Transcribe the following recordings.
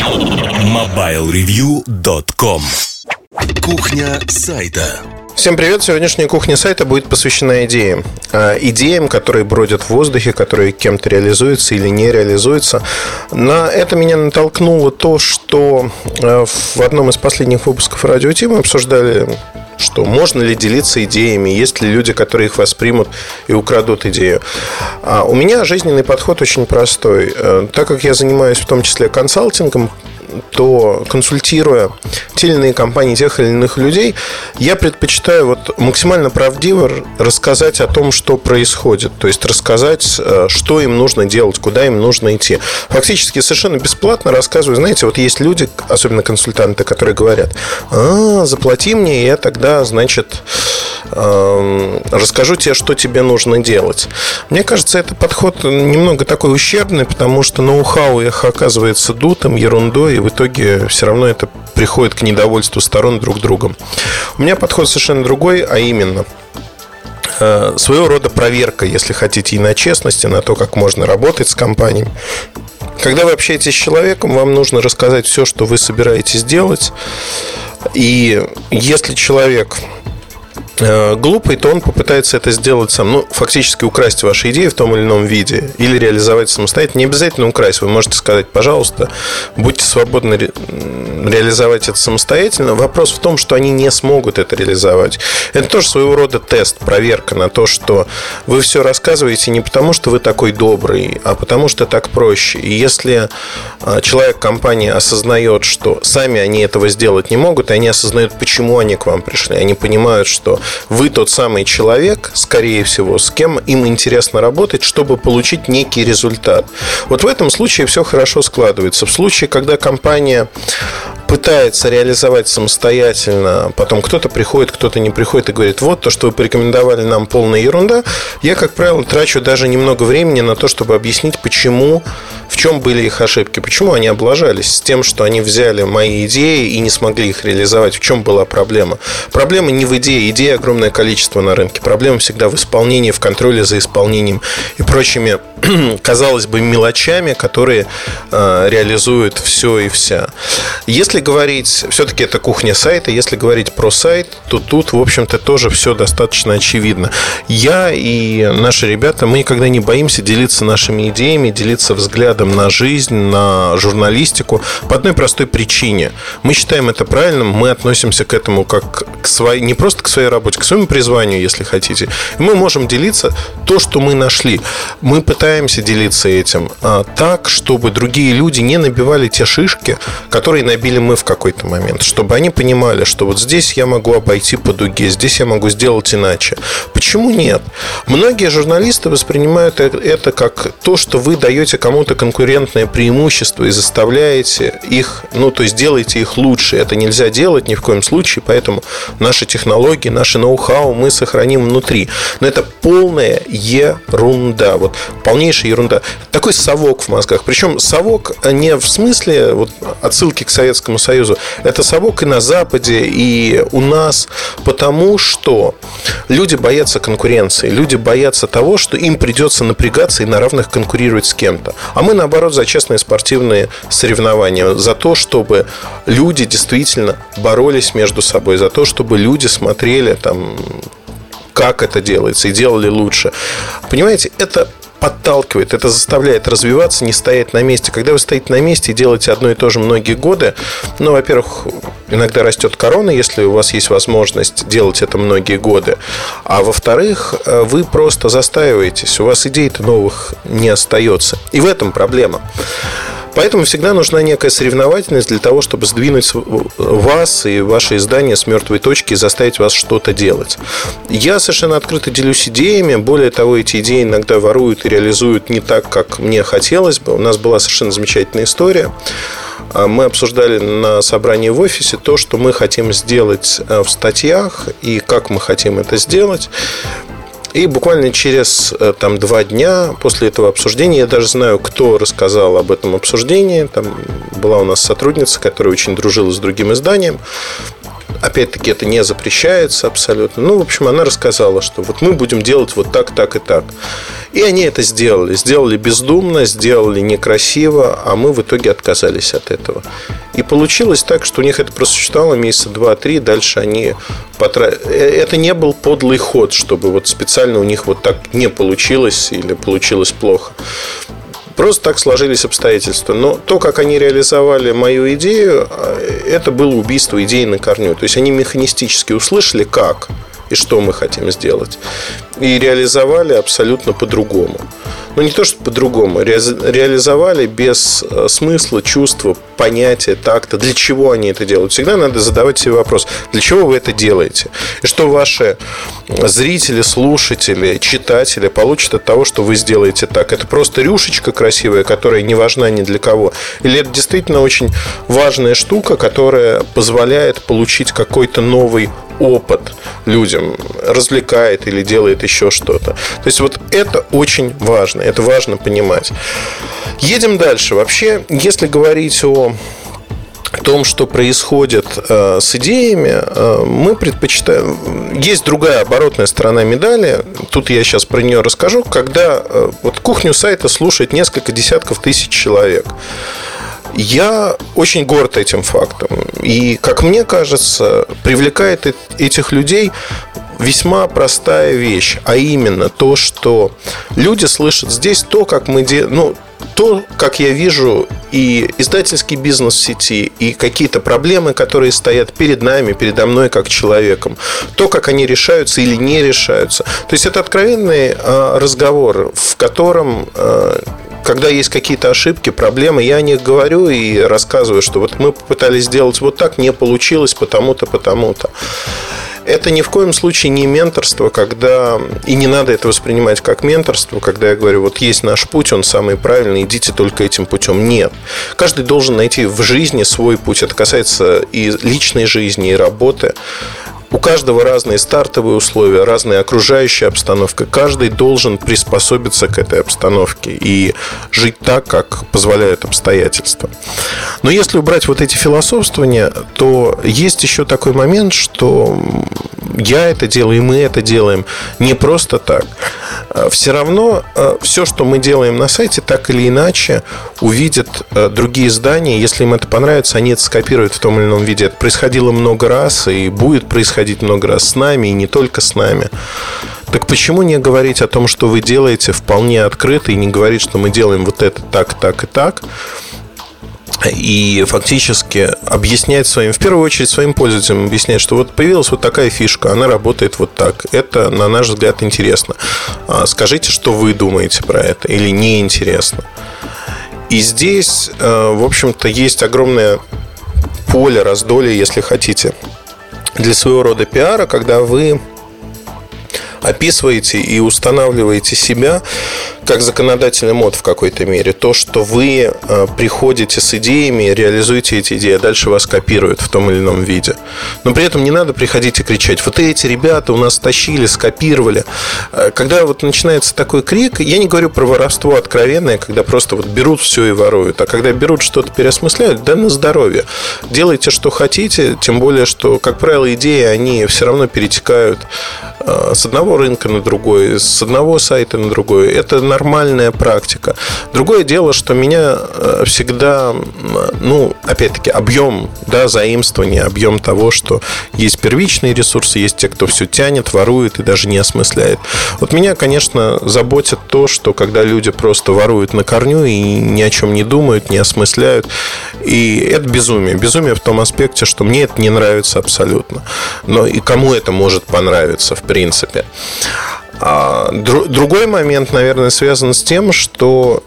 MobileReview.com Кухня сайта Всем привет! Сегодняшняя кухня сайта будет посвящена идеям. А, идеям, которые бродят в воздухе, которые кем-то реализуются или не реализуются. На это меня натолкнуло то, что а, в одном из последних выпусков радио мы обсуждали что можно ли делиться идеями, есть ли люди, которые их воспримут и украдут идею. А у меня жизненный подход очень простой. Э, так как я занимаюсь в том числе консалтингом, то консультируя те или иные компании тех или иных людей, я предпочитаю вот максимально правдиво рассказать о том, что происходит. То есть рассказать, э, что им нужно делать, куда им нужно идти. Фактически совершенно бесплатно рассказываю. Знаете, вот есть люди, особенно консультанты, которые говорят, а, заплати мне, и я тогда, значит, эм, расскажу тебе, что тебе нужно делать. Мне кажется, это подход немного такой ущербный, потому что ноу-хау их оказывается дутым, ерундой, в итоге все равно это приходит к недовольству сторон друг другом. У меня подход совершенно другой, а именно э, своего рода проверка, если хотите, и на честности, на то, как можно работать с компанией. Когда вы общаетесь с человеком, вам нужно рассказать все, что вы собираетесь делать. И если человек глупый, то он попытается это сделать сам. Ну, фактически украсть ваши идеи в том или ином виде или реализовать самостоятельно. Не обязательно украсть. Вы можете сказать, пожалуйста, будьте свободны ре- реализовать это самостоятельно. Вопрос в том, что они не смогут это реализовать. Это тоже своего рода тест, проверка на то, что вы все рассказываете не потому, что вы такой добрый, а потому, что так проще. И если э, человек компании осознает, что сами они этого сделать не могут, и они осознают, почему они к вам пришли, они понимают, что вы тот самый человек, скорее всего, с кем им интересно работать, чтобы получить некий результат. Вот в этом случае все хорошо складывается. В случае, когда компания пытается реализовать самостоятельно, потом кто-то приходит, кто-то не приходит и говорит, вот то, что вы порекомендовали нам полная ерунда, я, как правило, трачу даже немного времени на то, чтобы объяснить, почему, чем были их ошибки, почему они облажались с тем, что они взяли мои идеи и не смогли их реализовать, в чем была проблема. Проблема не в идее, идей огромное количество на рынке, проблема всегда в исполнении, в контроле за исполнением и прочими, казалось бы, мелочами, которые э, реализуют все и вся. Если говорить, все-таки это кухня сайта, если говорить про сайт, то тут, в общем-то, тоже все достаточно очевидно. Я и наши ребята, мы никогда не боимся делиться нашими идеями, делиться взглядом на жизнь, на журналистику по одной простой причине. Мы считаем это правильным, мы относимся к этому как к своей, не просто к своей работе, к своему призванию, если хотите. Мы можем делиться то, что мы нашли. Мы пытаемся делиться этим а, так, чтобы другие люди не набивали те шишки, которые набили мы в какой-то момент, чтобы они понимали, что вот здесь я могу обойти по дуге, здесь я могу сделать иначе. Почему нет? Многие журналисты воспринимают э, это как то, что вы даете кому-то конкурентное преимущество и заставляете их, ну, то есть делаете их лучше. Это нельзя делать ни в коем случае, поэтому наши технологии, наши ноу-хау мы сохраним внутри. Но это полная ерунда, вот полнейшая ерунда. Такой совок в мозгах. Причем совок не в смысле вот, отсылки к Советскому Союзу. Это совок и на Западе, и у нас, потому что люди боятся конкуренции, люди боятся того, что им придется напрягаться и на равных конкурировать с кем-то. А мы, наоборот, за честные спортивные соревнования, за то, чтобы люди действительно боролись между собой, за то, чтобы люди смотрели там как это делается и делали лучше. Понимаете, это подталкивает, это заставляет развиваться, не стоять на месте. Когда вы стоите на месте и делаете одно и то же многие годы, ну, во-первых, иногда растет корона, если у вас есть возможность делать это многие годы. А во-вторых, э, вы просто застаиваетесь, у вас идей-то новых не остается. И в этом проблема. Поэтому всегда нужна некая соревновательность для того, чтобы сдвинуть вас и ваше издание с мертвой точки и заставить вас что-то делать. Я совершенно открыто делюсь идеями. Более того, эти идеи иногда воруют и реализуют не так, как мне хотелось бы. У нас была совершенно замечательная история. А мы обсуждали на собрании в офисе то, что мы хотим сделать э, в статьях и как мы хотим это сделать. И буквально через э, там, два дня после этого обсуждения, я даже знаю, кто рассказал об этом обсуждении. Там была у нас сотрудница, которая очень дружила с другим изданием. Опять-таки, это не запрещается абсолютно. Ну, в общем, она рассказала, что вот мы будем делать вот так, так и так. И они это сделали. Сделали бездумно, сделали некрасиво, а мы в итоге отказались от этого. И получилось так, что у них это просуществовало месяца два-три, дальше они потратили. Э, это не был подлый ход, чтобы вот специально у них вот так не получилось или получилось плохо. Просто так сложились обстоятельства. Но то, как они реализовали мою идею, э, это было убийство идеи на корню. То есть они механистически услышали, как и что мы хотим сделать. И реализовали абсолютно по-другому. Ну, не то, что по-другому. Реализовали без э, смысла, чувства, понятия, такта. Для чего они это делают? Всегда надо задавать себе вопрос. Для чего вы это делаете? И что ваши зрители, слушатели, читатели получат от того, что вы сделаете так? Это просто рюшечка красивая, которая не важна ни для кого? Или это действительно очень важная штука, которая позволяет получить какой-то новый опыт людям, развлекает или делает еще что-то. То есть вот это очень важно, это важно понимать. Едем дальше. Вообще, если говорить о том, что происходит э, с идеями, э, мы предпочитаем... Есть другая оборотная сторона медали. Тут я сейчас про нее расскажу. Когда э, вот кухню сайта слушает несколько десятков тысяч человек. Я очень горд этим фактом. И, как мне кажется, привлекает этих людей весьма простая вещь, а именно то, что люди слышат здесь то, как мы делаем, ну, то, как я вижу и издательский бизнес в сети, и какие-то проблемы, которые стоят перед нами, передо мной как человеком, то, как они решаются или не решаются. То есть это откровенный а, разговор, в котором а, когда есть какие-то ошибки, проблемы, я о них говорю и рассказываю, что вот мы попытались сделать вот так, не получилось потому-то, потому-то. Это ни в коем случае не менторство, когда... И не надо это воспринимать как менторство, когда я говорю, вот есть наш путь, он самый правильный, идите только этим путем. Нет. Каждый должен найти в жизни свой путь. Это касается и личной жизни, и работы. У каждого разные стартовые условия, разная окружающая обстановка. Каждый должен приспособиться к этой обстановке и жить так, как позволяют обстоятельства. Но если убрать вот эти философствования, то есть еще такой момент, что я это делаю, и мы это делаем не просто так. А, все равно а, все, что мы делаем на сайте, так или иначе увидят а, другие издания. Если им это понравится, они это скопируют в том или ином виде. Это происходило много раз и будет происходить много раз с нами, и не только с нами. Так почему не говорить о том, что вы делаете вполне открыто, и не говорить, что мы делаем вот это так, так и так, и фактически объяснять своим, в первую очередь своим пользователям объяснять, что вот появилась вот такая фишка, она работает вот так. Это, на наш взгляд, интересно. А скажите, что вы думаете про это или не интересно. И здесь, э, в общем-то, есть огромное поле раздолья, если хотите, для своего рода пиара, когда вы описываете и устанавливаете себя как законодательный мод в какой-то мере. То, что вы э, приходите с идеями, реализуете эти идеи, а дальше вас копируют в том или ином виде. Но при этом не надо приходить и кричать, вот эти ребята у нас тащили, скопировали. Э, когда вот начинается такой крик, я не говорю про воровство откровенное, когда просто вот берут все и воруют, а когда берут что-то переосмысляют, да на здоровье. Делайте, что хотите, тем более, что, как правило, идеи, они все равно перетекают э, с одного рынка на другой, с одного сайта на другой. Это нормальная практика. Другое дело, что меня э, всегда, ну, опять-таки, объем, да, заимствования, объем того, что есть первичные ресурсы, есть те, кто все тянет, ворует и даже не осмысляет. Вот меня, конечно, заботит то, что когда люди просто воруют на корню и ни о чем не думают, не осмысляют, и это безумие. Безумие в том аспекте, что мне это не нравится абсолютно. Но и кому это может понравиться, в принципе. А другой момент, наверное, связан с тем, что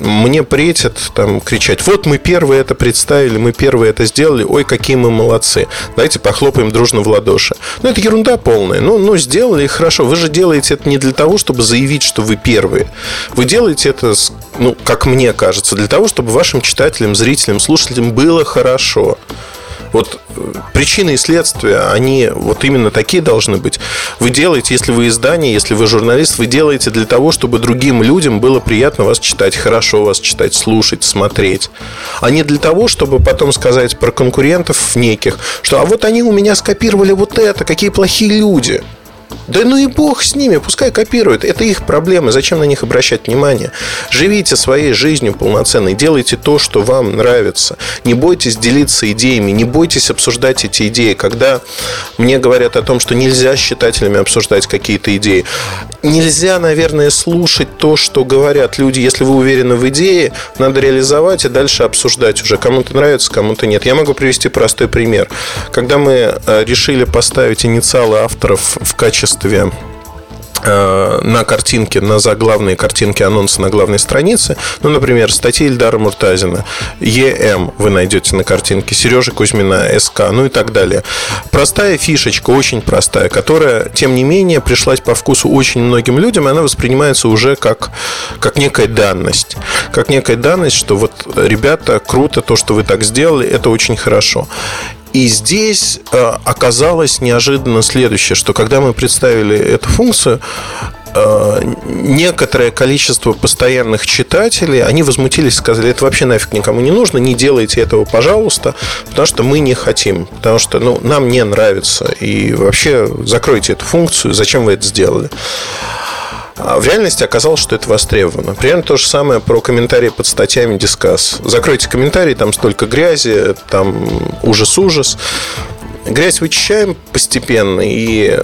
мне претят там кричать, вот мы первые это представили, мы первые это сделали, ой, какие мы молодцы. Давайте похлопаем дружно в ладоши. Ну, это ерунда полная. Ну, ну, сделали, хорошо. Вы же делаете это не для того, чтобы заявить, что вы первые. Вы делаете это, ну, как мне кажется, для того, чтобы вашим читателям, зрителям, слушателям было хорошо. Вот э, причины и следствия, они вот именно такие должны быть. Вы делаете, если вы издание, если вы журналист, вы делаете для того, чтобы другим людям было приятно вас читать, хорошо вас читать, слушать, смотреть. А не для того, чтобы потом сказать про конкурентов неких, что а вот они у меня скопировали вот это, какие плохие люди. Да ну и бог с ними, пускай копируют. Это их проблемы, зачем на них обращать внимание? Живите своей жизнью полноценной, делайте то, что вам нравится. Не бойтесь делиться идеями, не бойтесь обсуждать эти идеи. Когда мне говорят о том, что нельзя с читателями обсуждать какие-то идеи, нельзя, наверное, слушать то, что говорят люди. Если вы уверены в идее, надо реализовать и дальше обсуждать уже. Кому-то нравится, кому-то нет. Я могу привести простой пример. Когда мы э, решили поставить инициалы авторов в качестве качестве э, на картинке, на заглавной картинке анонса на главной странице. Ну, например, статьи Ильдара Муртазина, ЕМ вы найдете на картинке, Сережи Кузьмина, СК, ну и так далее. Простая фишечка, очень простая, которая, тем не менее, пришлась по вкусу очень многим людям, и она воспринимается уже как, как некая данность. Как некая данность, что вот, ребята, круто то, что вы так сделали, это очень хорошо. И здесь э, оказалось неожиданно следующее, что когда мы представили эту функцию, э, некоторое количество постоянных читателей, они возмутились, сказали, это вообще нафиг никому не нужно, не делайте этого, пожалуйста, потому что мы не хотим, потому что ну, нам не нравится, и вообще закройте эту функцию, зачем вы это сделали. А в реальности оказалось, что это востребовано. Примерно то же самое про комментарии под статьями Дискас. Закройте комментарии, там столько грязи, там ужас-ужас. Грязь вычищаем постепенно, и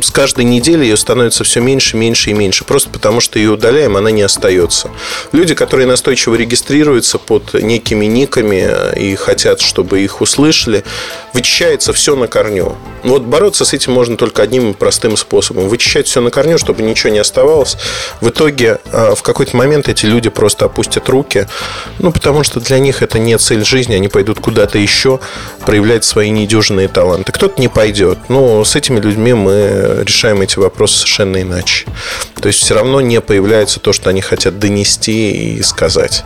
с каждой неделей ее становится все меньше, меньше и меньше. Просто потому, что ее удаляем, она не остается. Люди, которые настойчиво регистрируются под некими никами и хотят, чтобы их услышали, вычищается все на корню. Вот бороться с этим можно только одним простым способом. Вычищать все на корню, чтобы ничего не оставалось. В итоге а, в какой-то момент эти люди просто опустят руки, ну, потому что для них это не цель жизни, они пойдут куда-то еще проявлять свои недюжинные таланты. Кто-то не пойдет. Но с этими людьми мы решаем эти вопросы совершенно иначе. То есть все равно не появляется то, что они хотят донести и сказать.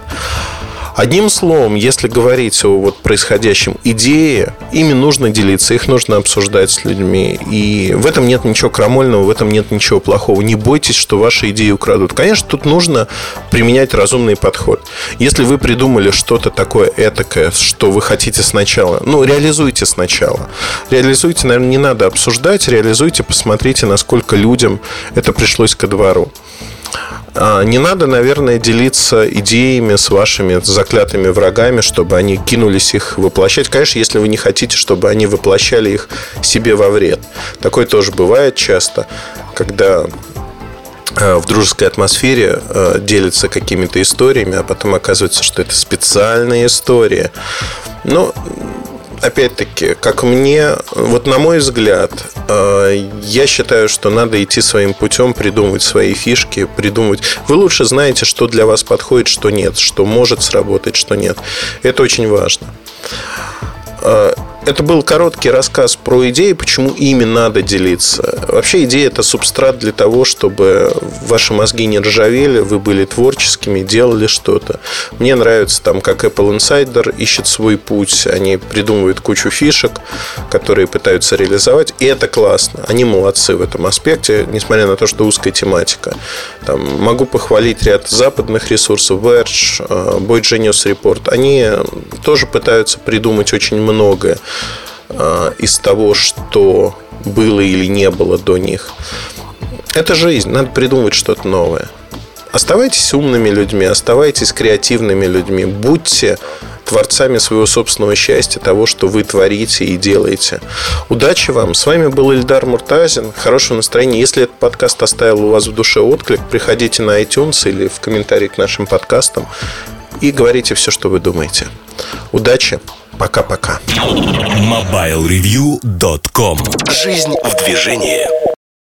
Одним словом, если говорить о вот происходящем идее, ими нужно делиться, их нужно обсуждать с людьми. И в этом нет ничего крамольного, в этом нет ничего плохого. Не бойтесь, что ваши идеи украдут. Конечно, тут нужно применять разумный подход. Если вы придумали что-то такое этакое, что вы хотите сначала, ну, реализуйте сначала. Реализуйте, наверное, не надо обсуждать, реализуйте, посмотрите, насколько людям это пришлось ко двору. А, не надо, наверное, делиться идеями с вашими заклятыми врагами, чтобы они кинулись их воплощать. Конечно, если вы не хотите, чтобы они воплощали их себе во вред. Такое тоже бывает часто, когда а, в дружеской атмосфере а, делятся какими-то историями, а потом оказывается, что это специальная история. Но опять-таки, как мне, вот на мой взгляд, э, я считаю, что надо идти своим путем, придумывать свои фишки, придумывать. Вы лучше знаете, что для вас подходит, что нет, что может сработать, что нет. Это очень важно. Это был короткий рассказ про идеи, почему ими надо делиться. Вообще идея – это субстрат для того, чтобы ваши мозги не ржавели, вы были творческими, делали что-то. Мне нравится, там, как Apple Insider ищет свой путь, они придумывают кучу фишек, которые пытаются реализовать, и это классно. Они молодцы в этом аспекте, несмотря на то, что узкая тематика. Там, могу похвалить ряд западных ресурсов, Verge, э, Boy Genius Report. Они тоже пытаются придумать очень многое. Э, из того, что было или не было до них. Это жизнь, надо придумывать что-то новое. Оставайтесь умными людьми, оставайтесь креативными людьми, будьте творцами своего собственного счастья, того, что вы творите и делаете. Удачи вам. С вами был Ильдар Муртазин. Хорошего настроения. Если этот подкаст оставил у вас в душе отклик, приходите на iTunes или в комментарии к нашим подкастам и говорите все, что вы думаете. Удачи! Пока-пока. MobileReview.com Жизнь в движении.